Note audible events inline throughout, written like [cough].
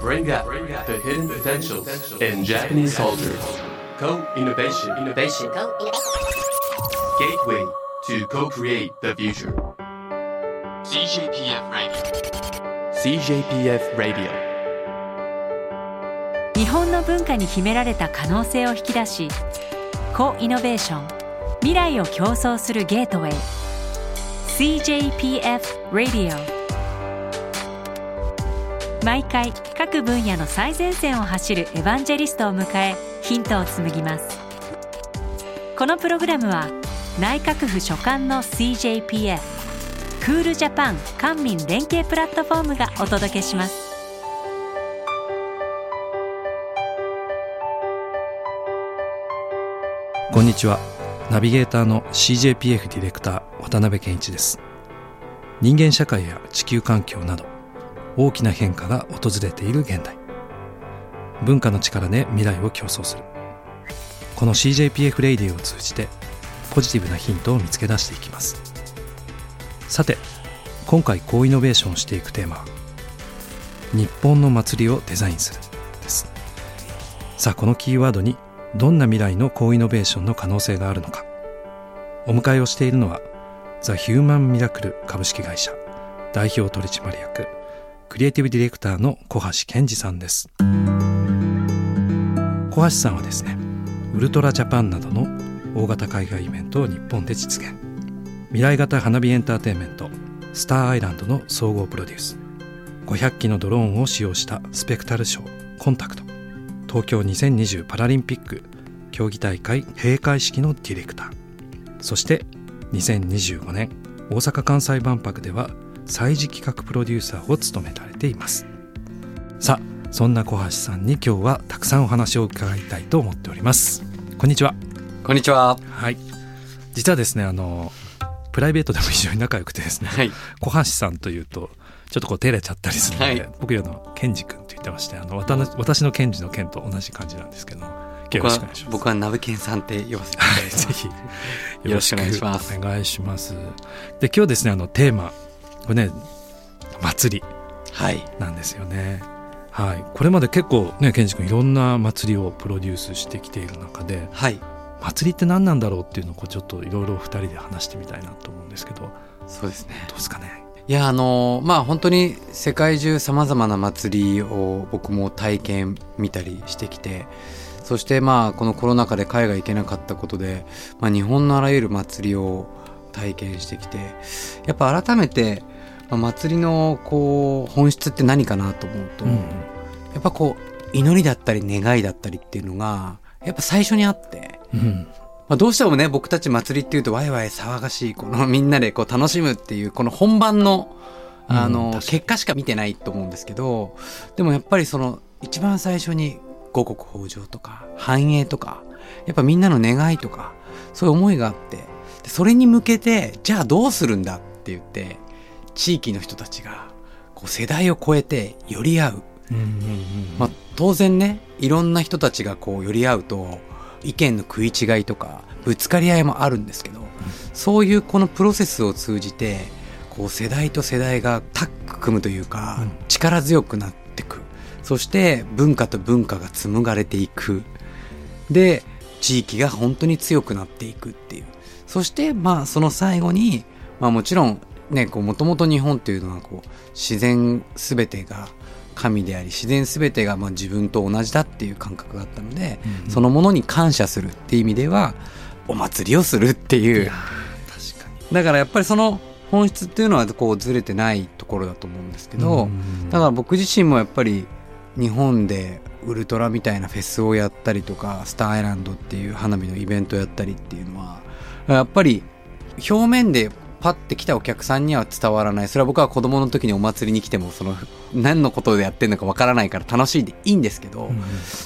Bring out the hidden potentials in Japanese culture. Co-innovation. Innovation. Gateway to co-create the future. CJPF Radio. CJPF Radio. 日本の文化に秘められた可能性を引き出しコイノベーション未来を競争するゲートウェイ CJPF Radio 毎回各分野の最前線を走るエヴァンジェリストを迎えヒントを紡ぎます。このプログラムは内閣府所管の CJPF クールジャパン官民連携プラットフォームがお届けします。こんにちは。ナビゲーターの CJPF ディレクター渡辺健一です。人間社会や地球環境など大きな変化が訪れている現代。文化の力で未来を競争する。この CJPF レイディを通じてポジティブなヒントを見つけ出していきます。さて今回高イノベーションをしていくテーマは日本の祭りをデザインするです。さあこのキーワードにどんな未来の高イノベーションの可能性があるのか。お迎えをしているのはザ・ヒューマン・ミラクル株式会社代表取締役クリエイティブディレクターの小橋健二さんです。小橋さんはですねウルトラジャパンなどの大型海外イベントを日本で実現。未来型花火エンターテインメントスターアイランドの総合プロデュース。500機のドローンを使用したスペクタルショーコンタクト。東京2020パラリンピック競技大会閉会式のディレクター。そして2025年大阪・関西万博では催事企画プロデューサーを務められています。さあそんな小橋さんに今日はたくさんお話を伺いたいと思っております。こんにちは。こんにちは。はい。実はですねあのプライベートでも非常に仲良くてですね、はい。小橋さんというとちょっとこう照れちゃったりするので、はい。僕よのケンジ君と言ってましてあの私のケンジのケンと同じ感じなんですけどよろしくお願いします。僕はナブケンさんって呼ばせていただいて。[laughs] ぜひよろしくお願いします。お願いします。で今日ですねあのテーマこれね祭りはい。なんですよねはいこれまで結構ねケンジ君いろんな祭りをプロデュースしてきている中ではい。祭りって何なんだろうっていうのをこうちょっといろいろ二人で話してみたいなと思うんですけどどそうですね。うですかね？いや、あの、まあ本当に世界中様々な祭りを僕も体験見たりしてきて、そしてまあこのコロナ禍で海外行けなかったことで、まあ日本のあらゆる祭りを体験してきて、やっぱ改めて、まあ、祭りのこう本質って何かなと思うと、うん。やっぱこう祈りだったり願いだったりっていうのがやっぱ最初にあって、うん。まあ、どうしてもね僕たち祭りっていうとワイワイ騒がしいこのみんなでこう楽しむっていうこの本番のあの、結果しか見てないと思うんですけどでもやっぱりその一番最初に五穀豊穣とか繁栄とかやっぱみんなの願いとかそういう思いがあってでそれに向けてじゃあどうするんだって言って地域の人たちがこう世代を超えて寄り合う。うんうんうんまあ、当然ねいろんな人たちがこう寄り合うと意見の食い違いとかぶつかり合いもあるんですけど、そういうこのプロセスを通じてこう世代と世代がタッグ組むというか、うん。力強くなってく。そして文化と文化が紡がれていく。で地域が本当に強くなっていくっていう。そしてまあその最後に、まあ、もちろんねもともと日本っていうのはこう自然全てが神であり自然全てがまあ自分と同じだっていう感覚があったので、うんうん。そのものに感謝するっていう意味ではお祭りをするっていう。だからやっぱりその本質っていうのはこうずれてないところだと思うんですけど、うんだから僕自身もやっぱり日本でウルトラみたいなフェスをやったりとかスターアイランドっていう花火のイベントをやったりっていうのはやっぱり表面でパッて来たお客さんには伝わらない。それは僕は子供の時にお祭りに来てもその何のことでやってるのかわからないから楽しいでいいんですけど、うん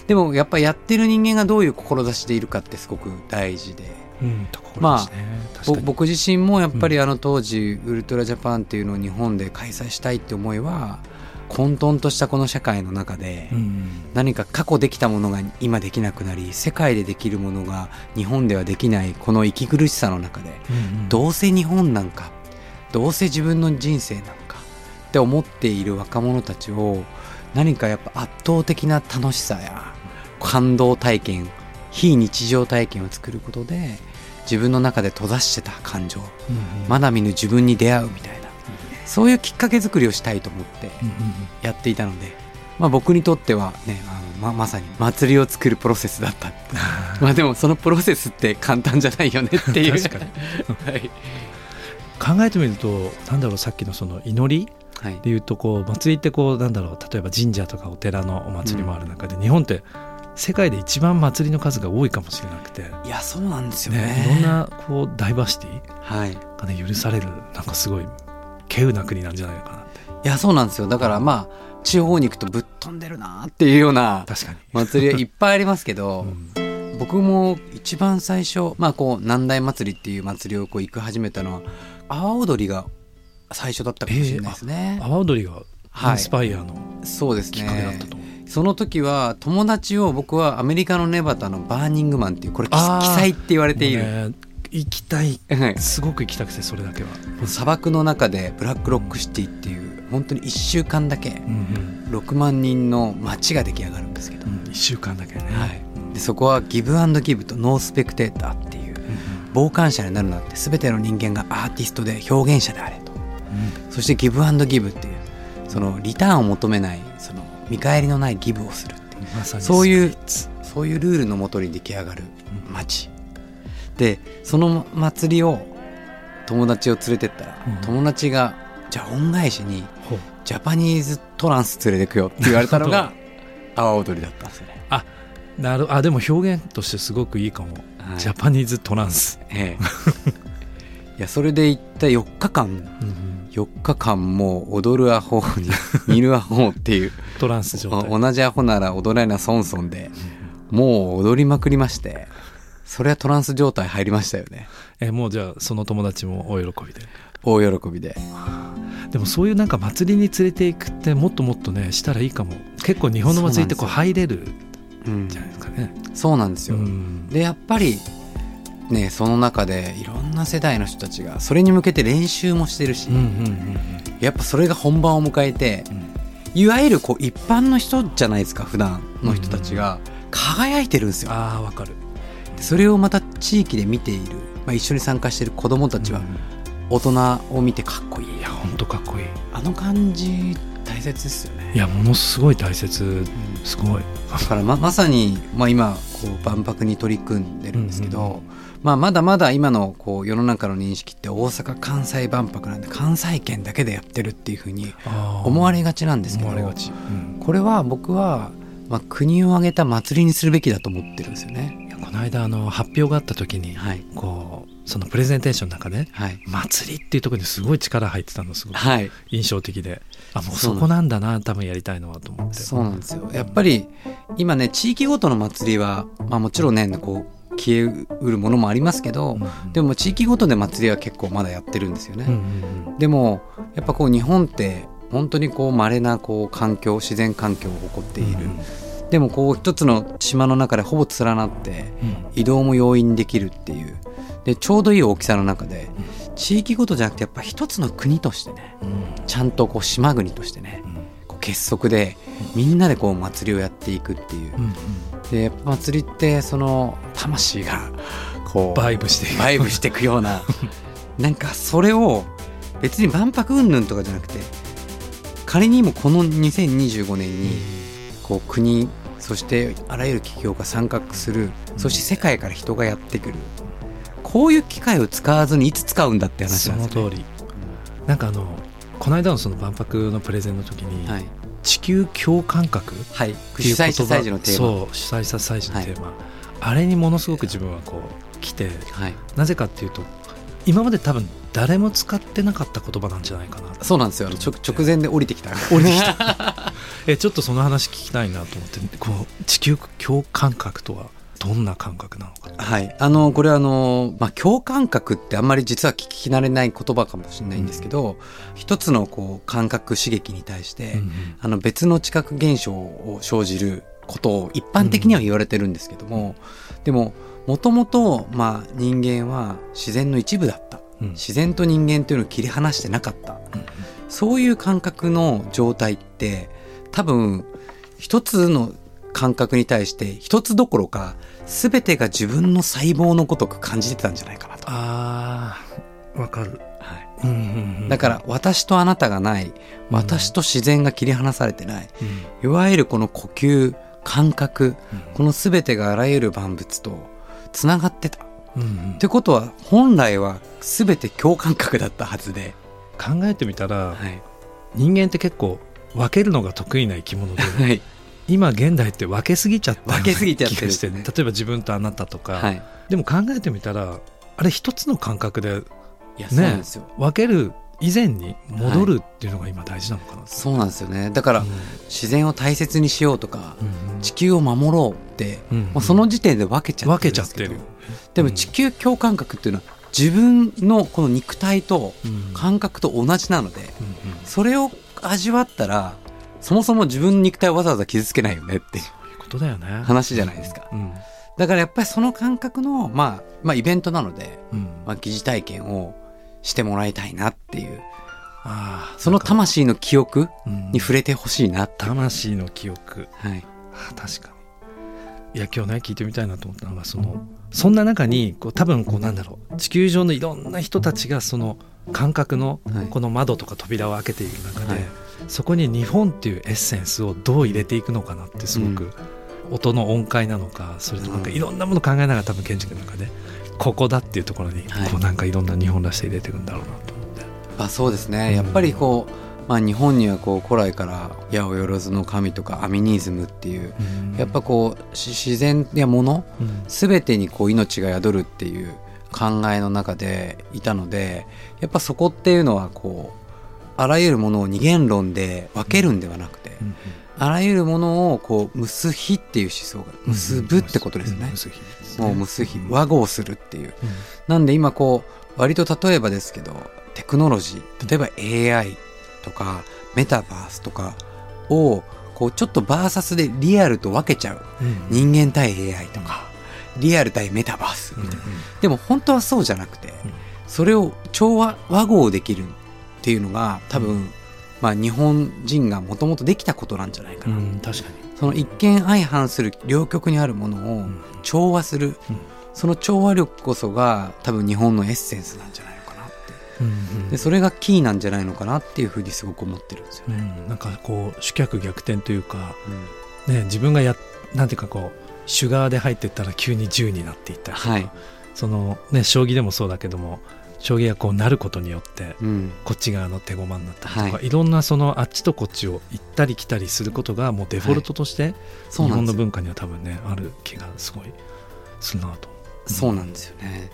でもやっぱやってる人間がどういう志でいるかってすごく大事で。うんところですね。確かに。ぼ僕自身もやっぱりあの当時、ウルトラジャパンっていうのを日本で開催したいって思いは混沌としたこの社会の中でうん。何か過去できたものが今できなくなり世界でできるものが日本ではできないこの息苦しさの中でうんどうせ日本なんかどうせ自分の人生なんかって思っている若者たちを何かやっぱ圧倒的な楽しさや感動体験非日常体験を作ることで自分の中で閉ざしてた感情まだ見ぬ自分に出会うみたいなそういうきっかけ作りをしたいと思ってうんうんやっていたので、まあ、僕にとってはねあのままさに祭りを作るプロセスだった。[laughs] まあでもそのプロセスって簡単じゃないよねっていう。確かに。はい、考えてみるとなんだろうさっきのその祈りはい。でいうとこう祭りってこうなんだろう例えば神社とかお寺のお祭りもある中で、日本って世界で一番祭りの数が多いかもしれなくて、いやそうなんですよねね、いろんなこうダイバーシティはい。がね許されるなんかすごい稀有な国なんじゃないかなって。いやそうなんですよ。だからまあ地方に行くとぶっ飛んでるなっていうような確かに、祭りはいっぱいありますけど、[laughs] うん。僕も一番最初まあこう南大祭りっていう祭りをこう行く始めたのは阿波踊りが最初だったかもしれないですね、阿波踊りがはい。インスパイアのそうですきっかけだったねその時は友達を僕はアメリカのネバダのバーニングマンっていうこれ奇祭って言われている、行きたい。はい。すごく行きたくてそれだけは、砂漠の中でブラックロックシティっていう本当に1週間だけうん6万人の街が出来上がるんですけど、うんうん、1週間だけね、はい、でそこはギブアンドギブとノースペクテーターっていう傍観者になるなって全ての人間がアーティストで表現者であれと。そしてギブアンドギブっていうそのリターンを求めないその見返りのないギブをするっていう。そういうそういうルールのもとに出来上がる街でその祭りを友達を連れてったら、うん。友達がじゃあ恩返しにジャパニーズトランス連れてくよって言われたのが [laughs] 阿波踊りだったんですよね。なるあでも表現としてすごくいいかも、はい。ジャパニーズトランス、ええ、いやそれで行った4日間。うんうん。4日間もう踊るアホに [laughs] 見るアホっていう。トランス状態。同じアホなら踊らなソンソンでもう踊りまくりましてそれはトランス状態入りましたよね。えもうじゃあその友達も大喜びで。大喜びで。でもそういうなんか祭りに連れていくってもっともっとねしたらいいかも。結構日本の祭りってこう入れるうん。じゃないですかね、そうなんですよ、うん。でやっぱりねその中でいろんな世代の人たちがそれに向けて練習もしてるし、うんうんうんやっぱそれが本番を迎えてうん。いわゆるこう一般の人じゃないですか普段の人たちが。輝いてるんですよ、ああわかるそれをまた地域で見ている、まあ、一緒に参加している子どもたちはうん大人を見てかっこいい。いや本当かっこいい。あの感じ大切ですよね。いやものすごい大切。すごい。だからままさに、まあ、今こう万博に取り組んでるんですけど、うんうんまあ、まだまだ今のこう世の中の認識って大阪・関西万博なんで関西圏だけでやってるっていうふうに思われがちなんですけどうん。これは僕は、まあ、国を挙げた祭りにするべきだと思ってるんですよね。この間あの発表があった時に、はい。こうそのプレゼンテーションの中で、はい。祭りっていうところにすごい力入ってたのすごくはい、印象的で。あもうそこなんだな多分やりたいのはと思って。そうなんですよ。やっぱり今ね地域ごとの祭りは、まあ、もちろんねこう消えうるものもありますけど、うんでも地域ごとで祭りは結構まだやってるんですよね。うんうんうん。でもやっぱこう日本って本当にこう稀なこう環境自然環境を誇っている、うんでもこう一つの島の中でほぼ連なって移動も容易にできるっていう。でちょうどいい大きさの中で地域ごとじゃなくてやっぱ一つの国としてねうん。ちゃんとこう島国としてねうん。こう結束でみんなでこう祭りをやっていくっていう。で祭りってその魂がこうバイブしていく。バイブしていくような [laughs] なんかそれを別に万博云々とかじゃなくて仮にもこの2025年にこう国そしてあらゆる企業が参画する。そして世界から人がやってくる。こういう機会を使わずにいつ使うんだって話そなんですよ、ね、の通り。なんかあのこの間のその万博のプレゼンの時に、はい、地球共感覚はい、っていう主催者祭事のテーマ。そう主催者祭事のテーマ、あれにものすごく自分はこう来てはい、なぜかっていうと今まで多分誰も使ってなかった言葉なんじゃないかな。そうなんですよ。直前で降りてきた。降りてきた [laughs] えちょっとその話聞きたいなと思ってこう地球共感覚とはどんな感覚なのか。はい、あのこれはあの、まあ、共感覚ってあんまり実は聞き慣れない言葉かもしれないんですけど、一つのこう感覚刺激に対して、うんうん。あの別の知覚現象を生じることを一般的には言われてるんですけども、でももともとまあ人間は自然の一部だった。うん。自然と人間というのを切り離してなかった。そういう感覚の状態って多分一つの感覚に対して一つどころか全てが自分の細胞のごとく感じてたんじゃないかなと。あーわかる、はい。うんうんうんだから私とあなたがない私と自然が切り離されてないうん。いわゆるこの呼吸感覚うん。この全てがあらゆる万物とつながってた。うんうん。ってことは本来は全て共感覚だったはずで、考えてみたらはい。人間って結構分けるのが得意な生き物で [laughs] はい。今現代って分けすぎちゃった分けすぎちゃってる。気がしてね例えば自分とあなたとか、はい、でも考えてみたらあれ一つの感覚でね分ける以前に戻るっていうのが今大事なのかな、そうなんですよね。だから、うん。自然を大切にしようとか、うん地球を守ろうって、うんもうその時点で分けちゃってるんですけど。ちゃってる。でも地球共感覚っていうのは自分のこの肉体とうん。感覚と同じなのでうんうんそれを味わったらそもそも自分の肉体をわざわざ傷つけないよねっていうことだよね。話じゃないですか。うん。だからやっぱりその感覚の、まあ、まあイベントなので、うん。まあ、疑似体験をしてもらいたいなっていうああその魂の記憶うん。に触れてほしいなう、魂の記憶。はい。ああ確かに。いや今日ね聞いてみたいなと思ったのがそのそんな中にこう多分こうなんだろう地球上のいろんな人たちがその感覚のはい。この窓とか扉を開けている中で、はい。そこに日本っていうエッセンスをどう入れていくのかなってすごく、音の音階なのかそれとなんかいろんなもの考えながら多分ケンジ君の中でここだっていうところにはい。こうなんかいろんな日本らしさ入れていくんだろうなと思って。あそうですね。やっぱりこう、まあ、日本にはこう古来から八百万の神とかアミニズムっていうやっぱこうし自然や物うん。全てにこう命が宿るっていう考えの中でいたのでやっぱそこっていうのはこうあらゆるものを二元論で分けるんではなくて、うんあらゆるものをこう結びっていう思想が結ぶってことですね。うん。もう結びうん和合するっていう。うん。なんで今こう割と例えばですけどテクノロジー例えば AI とかメタバースとかをこうちょっとバーサスでリアルと分けちゃう。うん人間対 AI とかリアル対メタバース。みたいなでも本当はそうじゃなくてそれを調和和合できるっていうのが多分まあ日本人がもともとできたことなんじゃないかな、うん確かに。その一見相反する両極にあるものをうん。調和する、うん。その調和力こそが多分日本のエッセンスなんじゃないのかなって。うんでそれがキーなんじゃないのかなっていうふうにすごく思ってるんですようね。ん。なんかこう主客逆転というかね自分がやなんていうかこうシュガーで入ってったら急に10になっていったりとか、はい。そのね将棋でもそうだけども将棋がこうなることによってうん。こっち側の手駒になったりとか、、はい。ろんなそのあっちとこっちを行ったり来たりすることがもうデフォルトとして、日本の文化には多分ねある気がすごいするなと。そうなんですよね。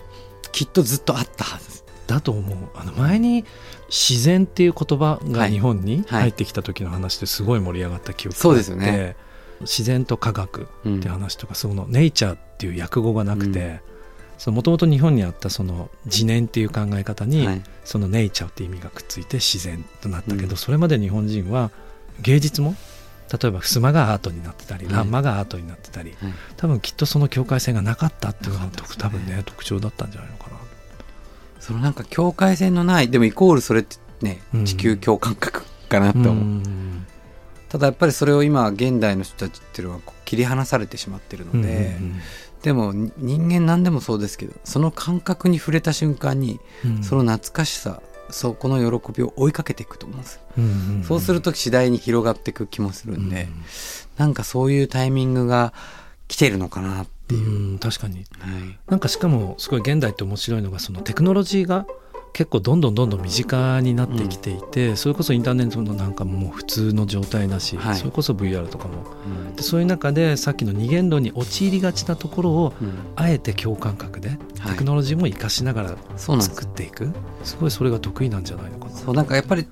きっとずっとあったはず。だと思う。あの前に自然っていう言葉が日本にはい。入ってきた時の話ですごい盛り上がった記憶があって、そうですよね自然と科学うん。って話とか、そのネイチャーっていう訳語がなくてもともと日本にあったその自然っていう考え方に、はい。そのネイチャーっていう意味がくっついて自然となったけど、うん。それまで日本人は芸術も例えば襖がアートになってたりはい。欄間がアートになってたり、はい。多分きっとその境界線がなかったっていうのがね多分ね。特徴だったんじゃないのかな。そのなんか境界線のないでもイコールそれってねうん。地球共感覚かなと思う、うんただやっぱりそれを今現代の人たちっていうのは切り離されてしまってるので、でもに人間何でもそうですけどその感覚に触れた瞬間にうん。うんその懐かしさそこの喜びを追いかけていくと思うんです、うんうんうん。そうすると次第に広がっていく気もするんで、うん。なんかそういうタイミングが来てるのかなっていう、うん確かに。はい。なんかしかもすごい現代って面白いのがそのテクノロジーが結構どんどんどんどん身近になってきていて、それこそインターネットのなんかもう普通の状態だし、はい。それこそ VR とかも。うん。でそういう中でさっきの二元論に陥りがちなところをうん。あえて共感覚ではい。テクノロジーも活かしながら作っていく、すごいそれが得意なんじゃないのかな。そうなんかやっぱり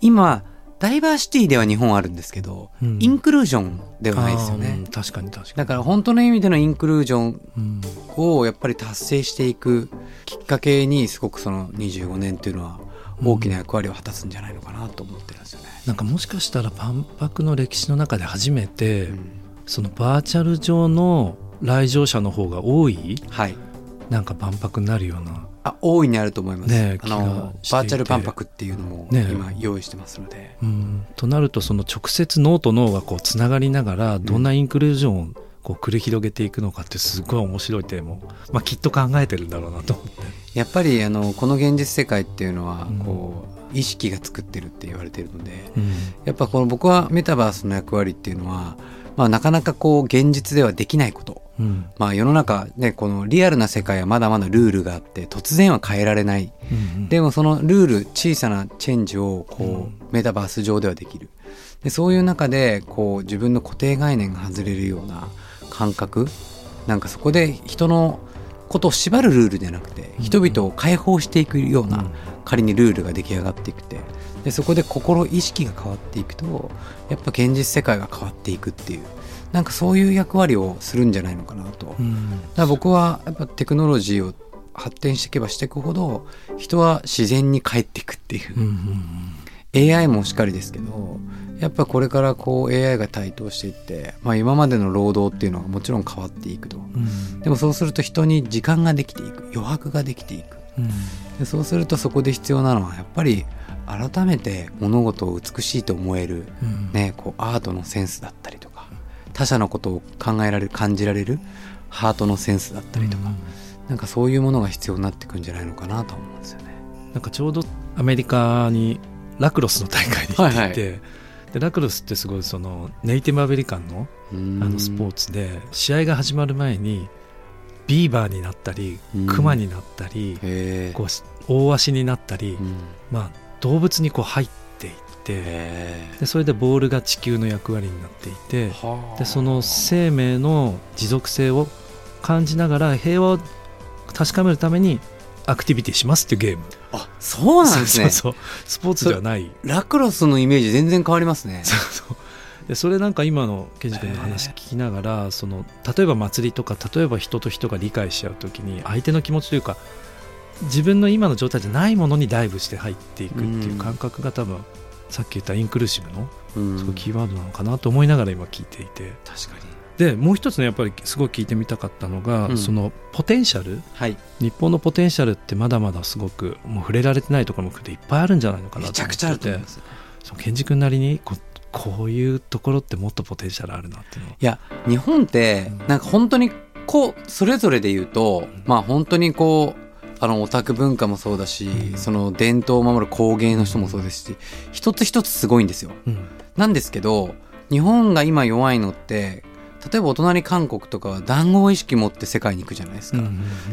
今ダイバーシティでは日本あるんですけど、うん。インクルージョンではないですよあーうねん確かに確かに。だから本当の意味でのインクルージョンうん。をやっぱり達成していくきっかけにすごくその25年っていうのは大きな役割を果たすんじゃないのかなと思ってるんですよね。なんかもしかしたら万博の歴史の中で初めて、うん。そのバーチャル上の来場者の方が多い？はい、なんか万博になるようなあ大いにあると思います、ねあのバーチャル万博っていうのもね今用意してますので、うん、となるとその直接脳と脳がこうつながりながらどんなインクルージョンをこう繰り広げていくのかってすごい面白いテーマを、まあ、きっと考えてるんだろうなと思って。やっぱりあのこの現実世界っていうのはうん。こう意識が作ってるって言われてるのでうん。やっぱこの僕はメタバースの役割っていうのは、まあ、なかなかこう現実ではできないこと。うん。まあ世の中ねこのリアルな世界はまだまだルールがあって突然は変えられない。うんでもそのルール小さなチェンジをこう、うん。メタバース上ではできる。でそういう中でこう自分の固定概念が外れるような感覚。なんかそこで人のことを縛るルールじゃなくてうん人々を解放していくような、うん。仮にルールが出来上がっていくてでそこで心意識が変わっていくとやっぱ現実世界が変わっていくっていうなんかそういう役割をするんじゃないのかなと。うん。だから僕はやっぱテクノロジーを発展していけばしていくほど人は自然に帰っていくっていううんうん AI もしっかりですけどやっぱこれからこう AI が台頭していって、まあ、今までの労働っていうのがもちろん変わっていくと。うん。でもそうすると人に時間ができていく余白ができていく。うん。でそうするとそこで必要なのはやっぱり改めて物事を美しいと思える、うん。ね、こうアートのセンスだったりとか他者のことを考えられる感じられるハートのセンスだったりとか、なんかそういうものが必要になってくんじゃないのかなと思うんですよね。なんかちょうどアメリカにラクロスの大会に行っていて、はいはい。でラクロスってすごいそのネイティブアメリカンのあのスポーツで試合が始まる前にビーバーになったりうん。クマになったりへこう大足になったり、うん。まあ、動物にこう入っていってへでそれでボールが地球の役割になっていてはあ。でその生命の持続性を感じながら平和を確かめるためにアクティビティしますっていうゲーム。あそうなんですね。そうそうスポーツではない。ラクロスのイメージ全然変わりますね。そうそう。でそれなんか今のケンジ君の話聞きながらその例えば祭りとか例えば人と人が理解し合う時に相手の気持ちというか自分の今の状態じゃないものにダイブして入っていくっていう感覚が多分さっき言ったインクルーシブのうん。すごいキーワードなのかなと思いながら今聞いていて。確かに。でもう一つねやっぱりすごい聞いてみたかったのが、うん。そのポテンシャル。はい。日本のポテンシャルってまだまだすごくもう触れられてないところも含めていっぱいあるんじゃないのかなと思ってめちゃくちゃあると思います。そのケンジ君なりにここういうところってもっとポテンシャルあるなっていうのは。いや日本ってなんか本当にこうそれぞれで言うとまあ本当にこうあのオタク文化もそうだし、うんその伝統を守る工芸の人もそうですし一つ一つすごいんですよ。うんなんですけど日本が今弱いのって例えばお隣韓国とかは談合意識持って世界に行くじゃないですか。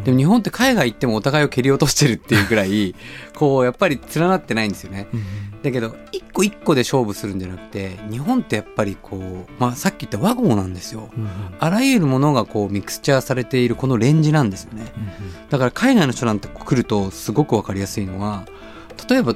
でも日本って海外行ってもお互いを蹴り落としてるっていうぐらい [laughs] こうやっぱり連なってないんですよね。うんだけど一個一個で勝負するんじゃなくて日本ってやっぱりこう、まあ、さっき言った和合なんですよ。うんうんあらゆるものがこうミクスチャーされているこのレンジなんですよね。だから海外の人なんて来るとすごくわかりやすいのは例えば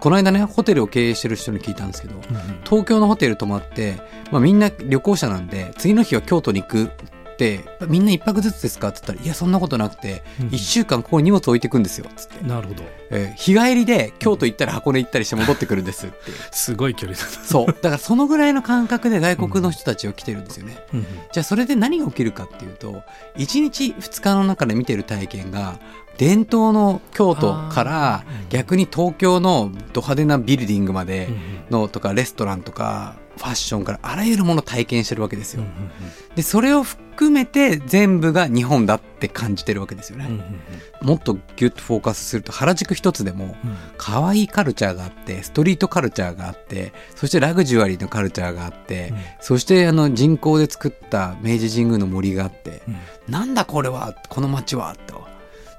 この間ねホテルを経営してる人に聞いたんですけどうんうん。東京のホテル泊まって、まあ、みんな旅行者なんで次の日は京都に行くってみんな一泊ずつですかって言ったらいやそんなことなくてうん1週間ここに荷物置いてくんですよっつって、なるほど。えー日帰りで京都行ったり箱根行ったりして戻ってくるんですって。すごい距離だな。そう。だからそのぐらいの感覚で外国の人たちは来てるんですよね。うんうんじゃあそれで何が起きるかっていうと1日2日の中で見てる体験が伝統の京都から逆に東京のド派手なビルディングまでのとかレストランとかファッションからあらゆるものを体験してるわけですようん。でそれを含めて全部が日本だって感じてるわけですよね。もっとギュッとフォーカスすると原宿一つでもうん可愛いカルチャーがあってストリートカルチャーがあってそしてラグジュアリーのカルチャーがあって、うんそしてあの人工で作った明治神宮の森があって、うんなんだこれはこの街はと。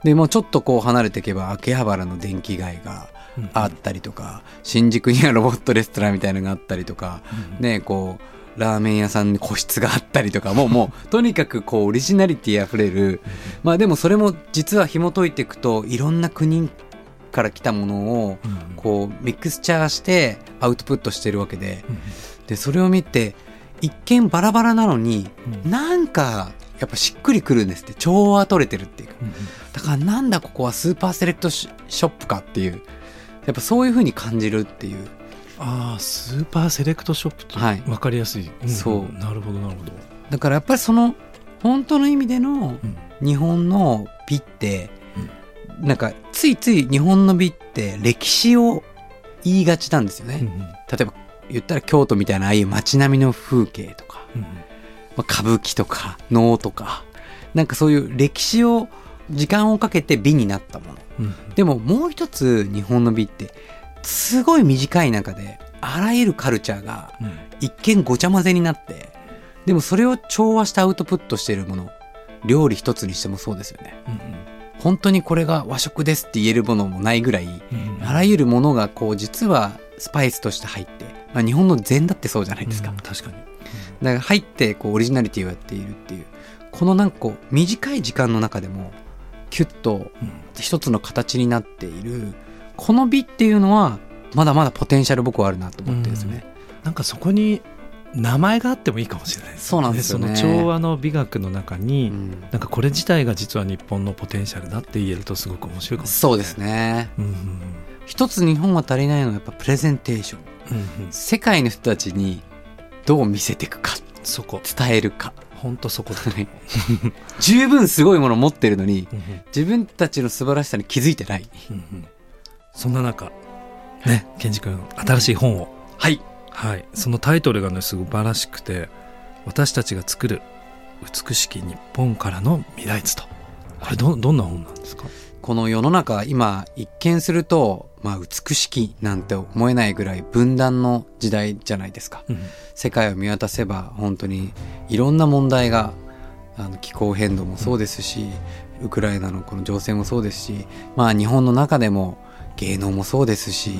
でもうちょっとこう離れていけば秋葉原の電気街がうんあったりとか、新宿にはロボットレストランみたいなのがあったりとか、うん。ねこうラーメン屋さんに個室があったりとかもうもうとにかくこうオリジナリティあふれる。まあでもそれも実は紐解いていくといろんな国から来たものをうん。こうミクスチャーしてアウトプットしてるわけで。うん。でそれを見て一見バラバラなのにうん。なんかやっぱしっくりくるんですって。調和取れてるっていうか。うん。だからなんだここはスーパーセレクトシショップかっていうやっぱそういう風に感じるっていう。ああスーパーセレクトショップとはい。分かりやすい、んそう。なるほどなるほど、だからやっぱりその本当の意味でのうん。日本の美って、なんかついつい日本の美って歴史を言いがちなんですよね、うんうん。例えば言ったら京都みたいなああいう街並みの風景とか、うん。まあ、歌舞伎とか能とかなんかそういう歴史を時間をかけて美になったものうん。でももう一つ日本の美ってすごい短い中であらゆるカルチャーがうん。一見ごちゃ混ぜになってでもそれを調和してアウトプットしているもの料理一つにしてもそうですよね。本当にこれが和食ですって言えるものもないぐらいうんうん。あらゆるものがこう実はスパイスとして入って、まあ、日本の禅だってそうじゃないですか、うん確かに。だから入ってこうオリジナリティをやっているっていうこのなんかこう短い時間の中でもキュッとうん一つの形になっているこの美っていうのはまだまだポテンシャル僕はあるなと思ってですよね、なんかそこに名前があってもいいかもしれないですそうなんですよね。その調和の美学の中に、うん。なんかこれ自体が実は日本のポテンシャルだって言えるとすごく面白いかもしれない。そうですね。うんうん一つ日本は足りないのはやっぱプレゼンテーション。うんうんうん。世界の人たちにどう見せていくか。そこ。伝えるか本当そこだね [laughs] 十分すごいもの持ってるのにうんうん。自分たちの素晴らしさに気づいてない。うんうん。そんな中ねケンジ君新しい本を。はい。はい。そのタイトルがね素晴らしくて私たちが作る美しき日本からの未来図と。これどどんな本なんですか？この世の中今一見すると、まあ、美しきなんて思えないぐらい分断の時代じゃないですか。うん。世界を見渡せば本当にいろんな問題があの気候変動もそうですし、ウクライナのこの情勢もそうですしまあ日本の中でも芸能もそうですし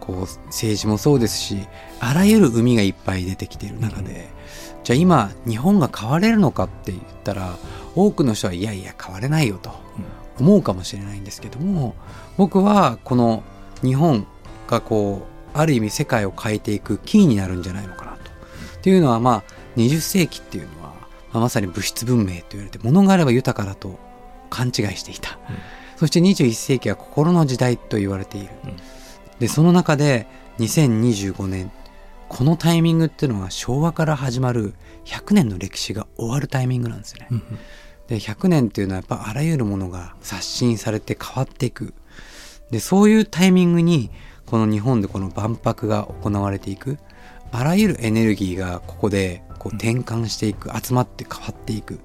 こう政治もそうですしあらゆる海がいっぱい出てきている中で、じゃあ今日本が変われるのかって言ったら多くの人はいやいや変われないよと思うかもしれないんですけども僕はこの日本がこうある意味世界を変えていくキーになるんじゃないのかなと。っていうのはまあ20世紀っていうのは、まあまさに物質文明と言われて物があれば豊かだと勘違いしていた、うん。そして21世紀は心の時代と言われている、うん。でその中で2025年このタイミングっていうのは昭和から始まる100年の歴史が終わるタイミングなんですよね、うんで100年っていうのはやっぱあらゆるものが刷新されて変わっていく。でそういうタイミングにこの日本でこの万博が行われていく。あらゆるエネルギーがここでこう転換していく集まって変わっていく。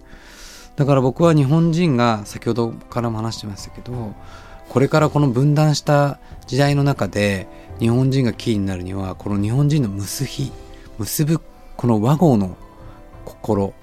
だから僕は日本人が先ほどからも話してましたけどこれからこの分断した時代の中で日本人がキーになるにはこの日本人の結び結ぶこの和合の心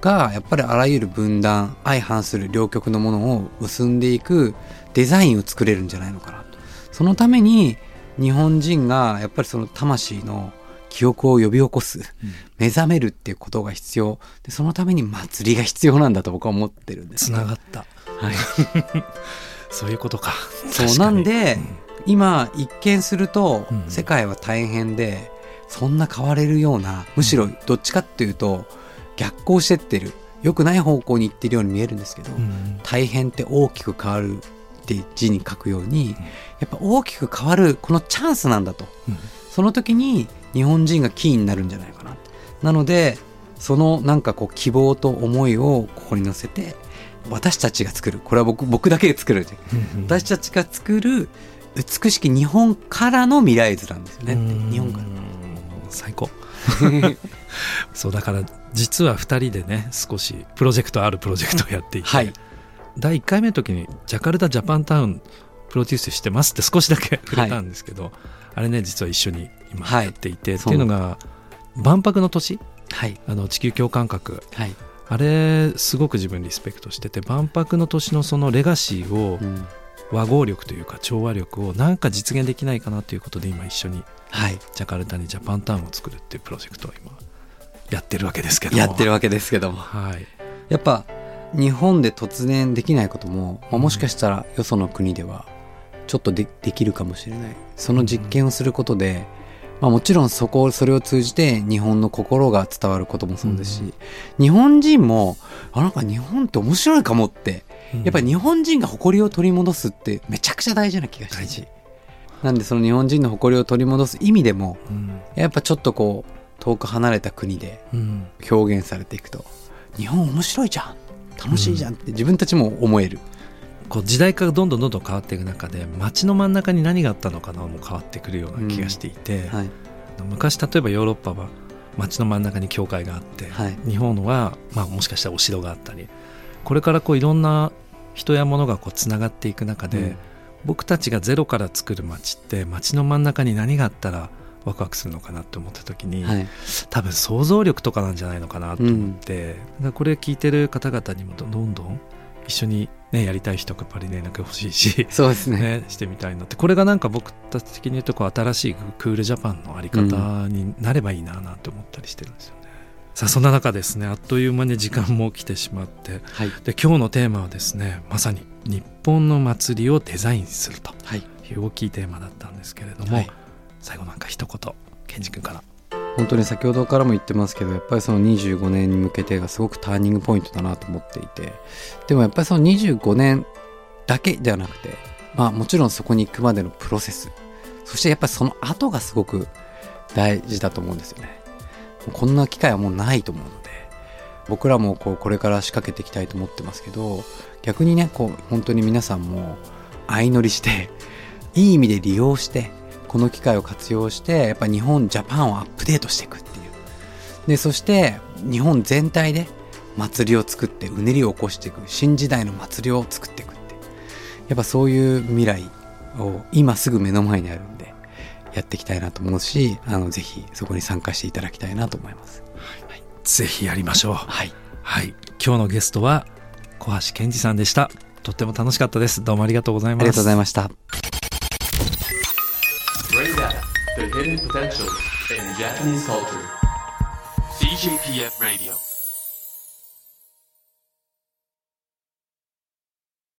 がやっぱりあらゆる分断相反する両極のものを結んでいくデザインを作れるんじゃないのかなと。そのために日本人がやっぱりその魂の記憶を呼び起こす目覚めるっていうことが必要。でそのために祭りが必要なんだと僕は思ってるんです。つながった。はい、そういうことか。そう。なんで、今一見するとうん。世界は大変で、そんな変われるようなむしろどっちかっていうと逆行してってる。良くない方向に行ってるように見えるんですけど、うん。大変って大きく変わるって字に書くようにやっぱ大きく変わるこのチャンスなんだと。うん。その時に日本人がキーになるんじゃないかな。なのでそのなんかこう希望と思いをここに乗せて私たちが作る。これは僕僕だけが作るうん私たちが作る美しき日本からの未来図なんですよねうん。日本から。最高。[laughs] そうだから実は2人でね少しプロジェクトあるプロジェクトをやっていて、はい。第1回目の時にジャカルタジャパンタウンプロデュースしてますって少しだけ触れたんですけど、あれね実は一緒に今はい。やっていて、っそうていうのが万博の年？はい。あの地球共感覚。はい、あれすごく自分リスペクトしてて万博の年のそのレガシーをうん。和合力というか調和力をなんか実現できないかなということで今一緒にはい、ジャカルタにジャパンタウンを作るっていうプロジェクトを今やってるわけですけどやってるわけですけども。はい。やっぱ日本で突然できないことも、まあ、もしかしたらよその国ではちょっとでできるかもしれない。その実験をすることで、まあ、もちろんそこそれを通じて日本の心が伝わることもそうですし、日本人もあなんか日本って面白いかもってやっぱり日本人が誇りを取り戻すってめちゃくちゃ大事な気がして。なんでその日本人の誇りを取り戻す意味でもうん。やっぱちょっとこう遠く離れた国でうん。表現されていくと日本面白いじゃん。楽しいじゃんって自分たちも思えるこう時代化がどんどんどんどん変わっていく中で街の真ん中に何があったのかなも変わってくるような気がしていて、はい。昔例えばヨーロッパは街の真ん中に教会があって、はい。日本は、まあ、もしかしたらお城があったりこれからこういろんな人や物がこうつながっていく中で、うん。僕たちがゼロから作る街って街の真ん中に何があったらワクワクするのかなって思った時に、はい。多分想像力とかなんじゃないのかなと思って、だからこれ聞いてる方々にもどんどん一緒に、ね、やりたい人がやっぱり連絡欲しいし、そうですね。ね、してみたいなって。これがなんか僕たち的に言うとこう新しいクールジャパンのあり方になればいいななんて思ったりしてるんですよね。さあそんな中ですね。あっという間に時間も来てしまって。はい。で今日のテーマはですねまさに日本の祭りをデザインするとはい。いう大きいテーマだったんですけれども、はい。最後なんか一言ケンジ君から本当に先ほどからも言ってますけどやっぱりその25年に向けてがすごくターニングポイントだなと思っていてでもやっぱりその25年だけではなくてまあもちろんそこに行くまでのプロセスそしてやっぱりその後がすごく大事だと思うんですよね。こんな機会はもうないと思うので僕らもこうこれから仕掛けていきたいと思ってますけど逆にねこう本当に皆さんも相乗りしていい意味で利用してこの機会を活用してやっぱ日本ジャパンをアップデートしていくっていう。でそして日本全体で祭りを作ってうねりを起こしていく。新時代の祭りを作っていくってやっぱそういう未来を今すぐ目の前にあるんでやっていきたいなと思うしあのぜひそこに参加していただきたいなと思います。ぜひやりましょう。はい。はい。今日のゲストは小橋健二さんでした。とっても楽しかったです。どうもありがとうございます。ありがとうございました hidden potential in Japanese culture. CJPF Radio